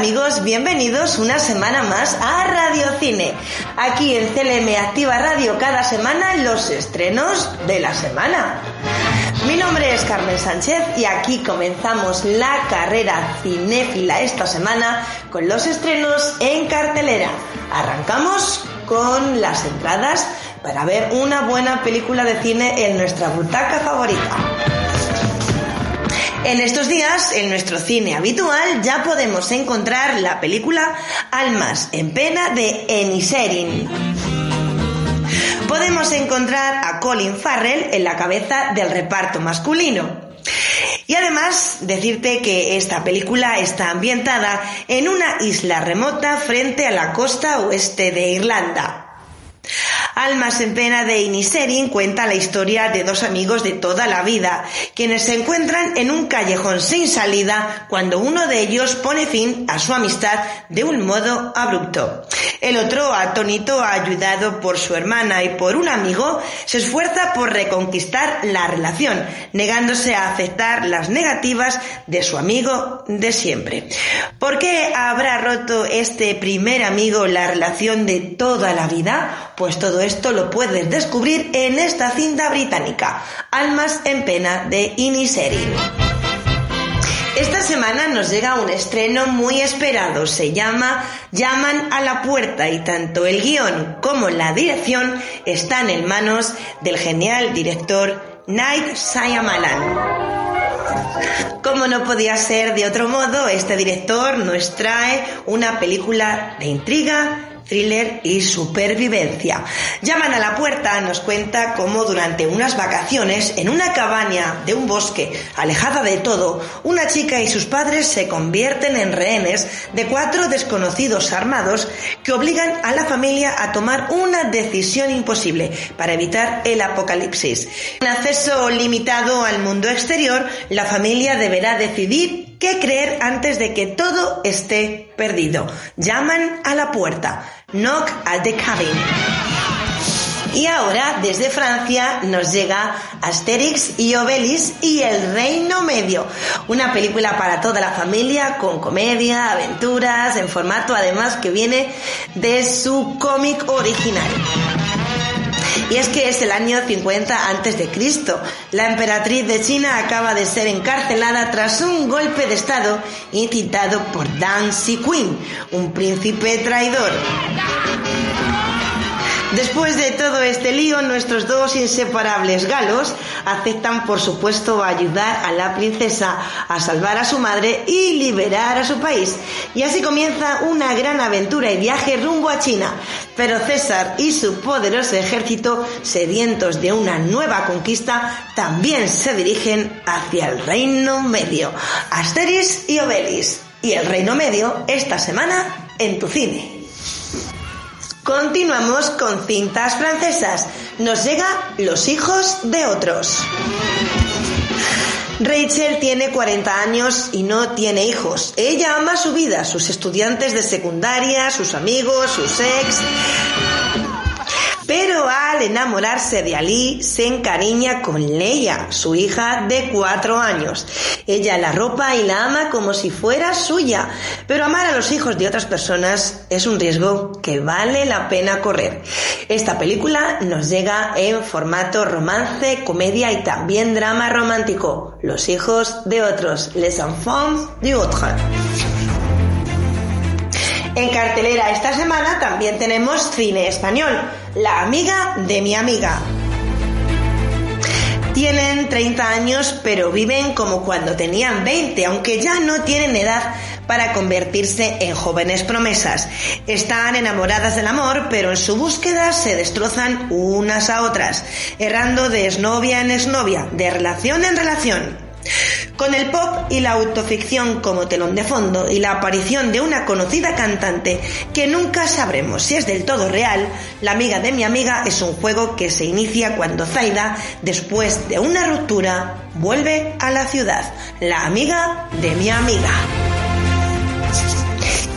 Amigos? Bienvenidos una semana más a Radio Cine. Aquí en CLM Activa Radio cada semana los estrenos de la semana. Mi nombre es Carmen Sánchez y aquí comenzamos la carrera cinéfila esta semana con los estrenos en cartelera. Arrancamos con las entradas para ver una buena película de cine en nuestra butaca favorita. En estos días, en nuestro cine habitual, ya podemos encontrar la película Almas en pena de Eniserin. Podemos encontrar a Colin Farrell en la cabeza del reparto masculino. Y además decirte que esta película está ambientada en una isla remota frente a la costa oeste de Irlanda. Almas en pena de Iniserin cuenta la historia de dos amigos de toda la vida, quienes se encuentran en un callejón sin salida cuando uno de ellos pone fin a su amistad de un modo abrupto. El otro, atónito, ayudado por su hermana y por un amigo, se esfuerza por reconquistar la relación, negándose a aceptar las negativas de su amigo de siempre. ¿Por qué habrá roto este primer amigo la relación de toda la vida? Pues todo esto lo puedes descubrir en esta cinta británica, Almas en pena de Iniserin. Esta semana nos llega un estreno muy esperado, se llama Llaman a la puerta y tanto el guion como la dirección están en manos del genial director Night Shyamalan. Como no podía ser de otro modo, este director nos trae una película de intriga, thriller y supervivencia. Llaman a la puerta nos cuenta cómo durante unas vacaciones en una cabaña de un bosque alejada de todo, una chica y sus padres se convierten en rehenes de cuatro desconocidos armados que obligan a la familia a tomar una decisión imposible para evitar el apocalipsis. Con acceso limitado al mundo exterior, la familia deberá decidir qué creer antes de que todo esté perdido. Llaman a la puerta. Knock at the Cabin. Y ahora, desde Francia, nos llega Asterix y Obelix y el Reino Medio, una película para toda la familia con comedia, aventuras, en formato además que viene de su cómic original. Y es que es el año 50 antes de Cristo. La emperatriz de China acaba de ser encarcelada tras un golpe de estado incitado por Dan Xi-Qin, un príncipe traidor. Después de todo este lío, nuestros dos inseparables galos aceptan, por supuesto, ayudar a la princesa a salvar a su madre y liberar a su país. Y así comienza una gran aventura y viaje rumbo a China. Pero César y su poderoso ejército, sedientos de una nueva conquista, también se dirigen hacia el Reino Medio. Asteris y Obelis. Y el Reino Medio esta semana en tu cine. Continuamos con cintas francesas. Nos llega Los hijos de otros. Rachel tiene 40 años y no tiene hijos. Ella ama su vida, sus estudiantes de secundaria, sus amigos, sus ex. Pero al enamorarse de Ali, se encariña con Leia, su hija de cuatro años. Ella la ropa y la ama como si fuera suya. Pero amar a los hijos de otras personas es un riesgo que vale la pena correr. Esta película nos llega en formato romance, comedia y también drama romántico. Los hijos de otros. Les enfants d'autres. En cartelera esta semana también tenemos cine español, La amiga de mi amiga. Tienen 30 años pero viven como cuando tenían 20, aunque ya no tienen edad para convertirse en jóvenes promesas. Están enamoradas del amor, pero en su búsqueda se destrozan unas a otras, errando de esnovia en esnovia, de relación en relación. Con el pop y la autoficción como telón de fondo y la aparición de una conocida cantante que nunca sabremos si es del todo real, La amiga de mi amiga es un juego que se inicia cuando Zaida, después de una ruptura, vuelve a la ciudad. La amiga de mi amiga.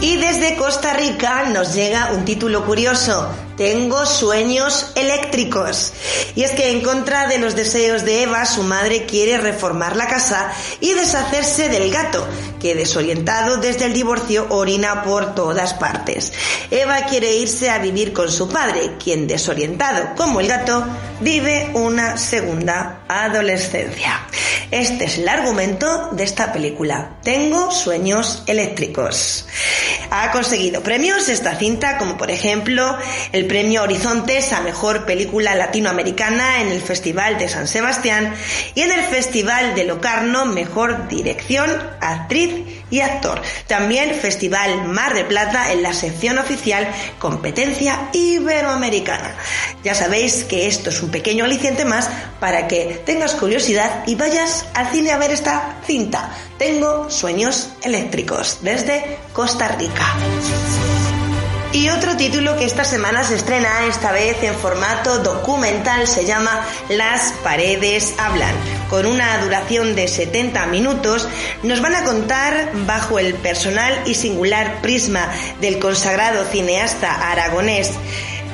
Y desde Costa Rica nos llega un título curioso, tengo sueños eléctricos. Y es que en contra de los deseos de Eva, su madre quiere reformar la casa y deshacerse del gato, que desorientado desde el divorcio orina por todas partes. Eva quiere irse a vivir con su padre, quien desorientado como el gato, vive una segunda adolescencia. Este es el argumento de esta película. Tengo sueños eléctricos. Ha conseguido premios esta cinta, como por ejemplo el premio Horizontes a Mejor Película Latinoamericana en el Festival de San Sebastián y en el Festival de Locarno Mejor Dirección, Actriz y Actor. También Festival Mar de Plata en la sección oficial Competencia Iberoamericana. Ya sabéis que esto es un pequeño aliciente más para que tengas curiosidad y vayas al cine a ver esta cinta. Tengo sueños eléctricos desde Costa Rica. Y otro título que esta semana se estrena, esta vez en formato documental, se llama Las paredes hablan. Con una duración de 70 minutos, nos van a contar, bajo el personal y singular prisma del consagrado cineasta aragonés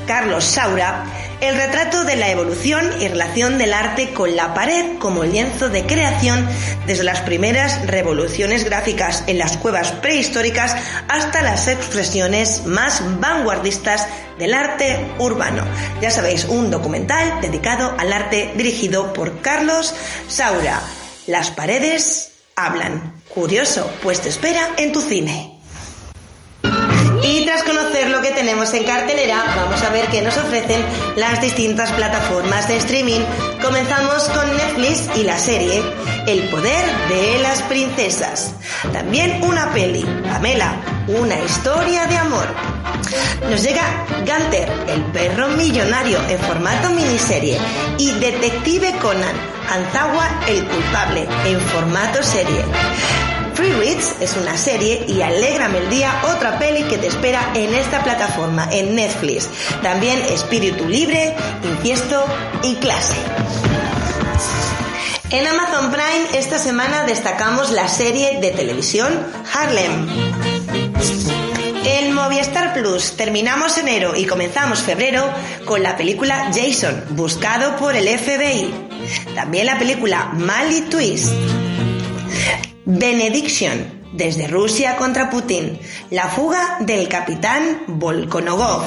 Carlos Saura, el retrato de la evolución y relación del arte con la pared como lienzo de creación desde las primeras revoluciones gráficas en las cuevas prehistóricas hasta las expresiones más vanguardistas del arte urbano. Ya sabéis, un documental dedicado al arte dirigido por Carlos Saura. Las paredes hablan. Curioso, pues te espera en tu cine. Y tras conocer lo que tenemos en cartelera, vamos a ver qué nos ofrecen las distintas plataformas de streaming. Comenzamos con Netflix y la serie El poder de las princesas. También una peli, Pamela, una historia de amor. Nos llega Gunter, el perro millonario en formato miniserie, y Detective Conan, Anzagua el culpable en formato serie. Free Reads es una serie y Alégrame el Día, otra peli que te espera en esta plataforma, en Netflix. También Espíritu Libre, Infiesto y Clase. En Amazon Prime esta semana destacamos la serie de televisión Harlem. En Movistar Plus terminamos enero y comenzamos febrero con la película Jason, buscado por el FBI. También la película Mali Twist. Benediction, desde Rusia contra Putin, la fuga del capitán Volkonogov.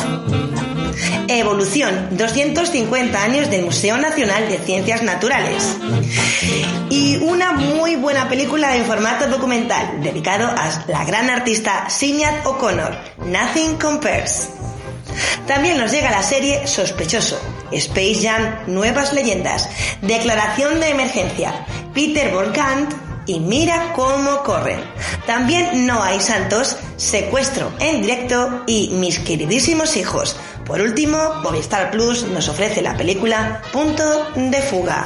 Evolución, 250 años del Museo Nacional de Ciencias Naturales. Y una muy buena película en formato documental, dedicado a la gran artista Sinead O'Connor, Nothing Compares. También nos llega la serie Sospechoso, Space Jam Nuevas Leyendas, Declaración de Emergencia, Peter Volkant y mira cómo corren. También No hay santos, Secuestro en directo y Mis queridísimos hijos. Por último, Movistar Plus nos ofrece la película Punto de Fuga.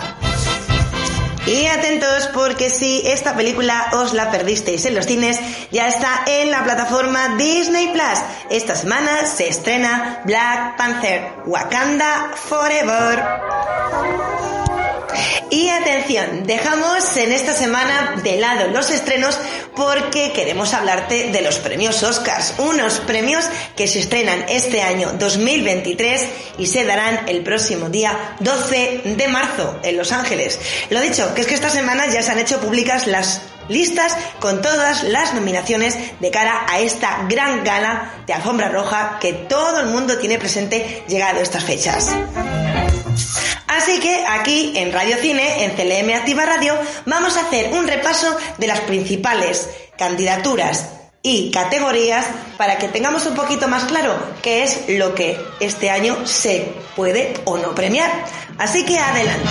Y atentos porque si esta película os la perdisteis en los cines, ya está en la plataforma Disney Plus. Esta semana se estrena Black Panther, Wakanda Forever. Y atención, dejamos en esta semana de lado los estrenos porque queremos hablarte de los premios Oscars, unos premios que se estrenan este año 2023 y se darán el próximo día 12 de marzo en Los Ángeles. Lo dicho, que es que esta semana ya se han hecho públicas las listas con todas las nominaciones de cara a esta gran gala de alfombra roja que todo el mundo tiene presente llegado a estas fechas. Así que aquí en Radio Cine, en CLM Activa Radio, vamos a hacer un repaso de las principales candidaturas y categorías para que tengamos un poquito más claro qué es lo que este año se puede o no premiar. Así que adelante.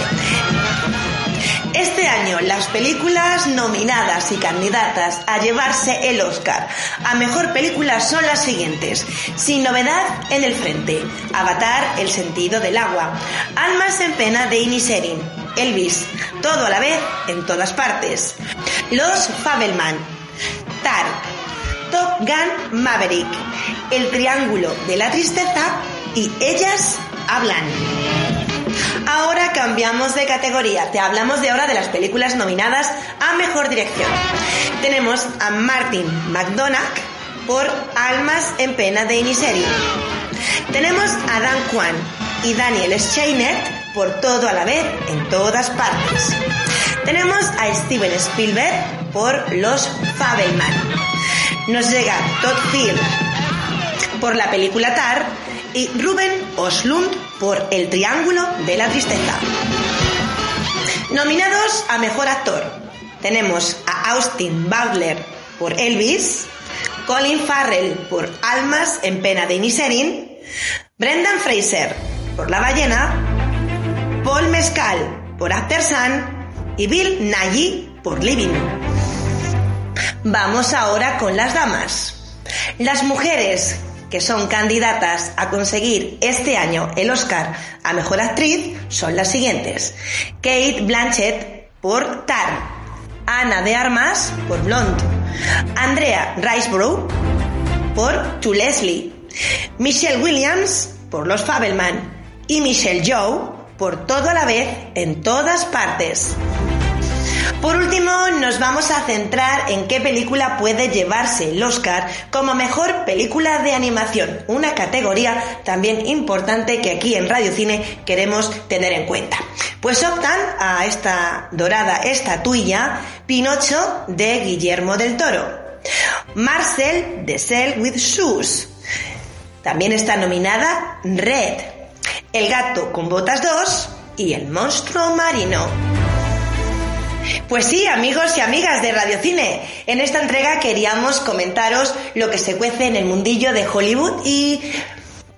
Este año las películas nominadas y candidatas a llevarse el Oscar a mejor película son las siguientes. Sin novedad en el frente. Avatar, El sentido del agua. Almas en pena de Inisherin. Elvis, todo a la vez en todas partes. Los Fabelman. Tar. Top Gun Maverick. El triángulo de la tristeza y ellas hablan. Ahora cambiamos de categoría. Te hablamos de ahora de las películas nominadas a Mejor Dirección. Tenemos a Martin McDonagh por Almas en Pena de Inisherin. Tenemos a Dan Kwan y Daniel Scheinert por Todo a la vez en todas partes. Tenemos a Steven Spielberg por Los Fabelman. Nos llega Todd Field por la película Tar y Ruben Oslund por El Triángulo de la Tristeza. Nominados a Mejor Actor tenemos a Austin Butler por Elvis, Colin Farrell por Almas en Pena de Inisherin, Brendan Fraser por La Ballena, Paul Mescal por After Sun y Bill Nighy por Living. Vamos ahora con las damas. Las mujeres que son candidatas a conseguir este año el Oscar a Mejor Actriz son las siguientes. Kate Blanchett por Tar, Ana de Armas por Blonde, Andrea Riseborough por To Leslie, Michelle Williams por Los Fabelman y Michelle Joe por Todo a la vez en todas partes. Por último, nos vamos a centrar en qué película puede llevarse el Oscar como mejor película de animación, una categoría también importante que aquí en Radio Cine queremos tener en cuenta. Pues optan a esta dorada estatuilla Pinocho de Guillermo del Toro, Marcel de Cell with Shoes. También está nominada Red, El gato con botas 2 y El monstruo marino. Pues sí, amigos y amigas de Radio Cine, en esta entrega queríamos comentaros lo que se cuece en el mundillo de Hollywood y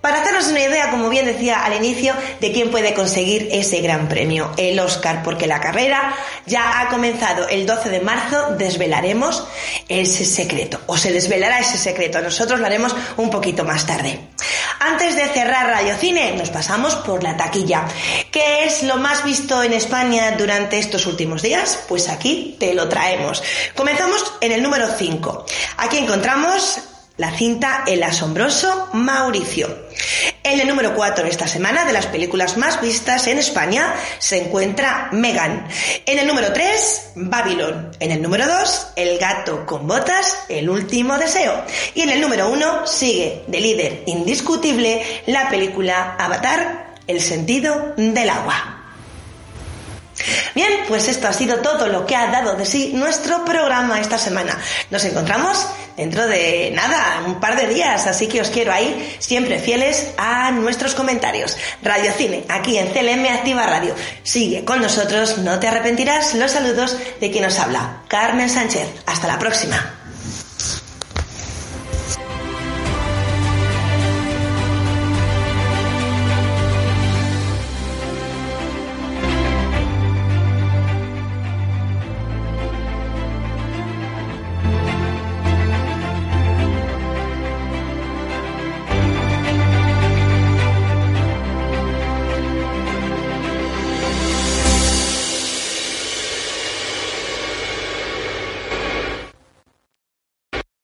para hacernos una idea, como bien decía al inicio, de quién puede conseguir ese gran premio, el Oscar, porque la carrera ya ha comenzado el 12 de marzo, desvelaremos ese secreto, o se desvelará ese secreto, nosotros lo haremos un poquito más tarde. Antes de cerrar Radio Cine, nos pasamos por la taquilla. ¿Qué es lo más visto en España durante estos últimos días? Pues aquí te lo traemos. Comenzamos en el número 5. Aquí encontramos la cinta El asombroso Mauricio. En el número 4 esta semana de las películas más vistas en España se encuentra Megan. En el número 3, Babylon. En el número 2, El gato con botas, El último deseo. Y en el número 1 sigue de líder indiscutible la película Avatar, El sentido del agua. Bien, pues esto ha sido todo lo que ha dado de sí nuestro programa esta semana. Nos encontramos dentro de nada, un par de días, así que os quiero ahí siempre fieles a nuestros comentarios. Radio Cine, aquí en CLM Activa Radio. Sigue con nosotros, no te arrepentirás. Los saludos de quien nos habla, Carmen Sánchez. Hasta la próxima.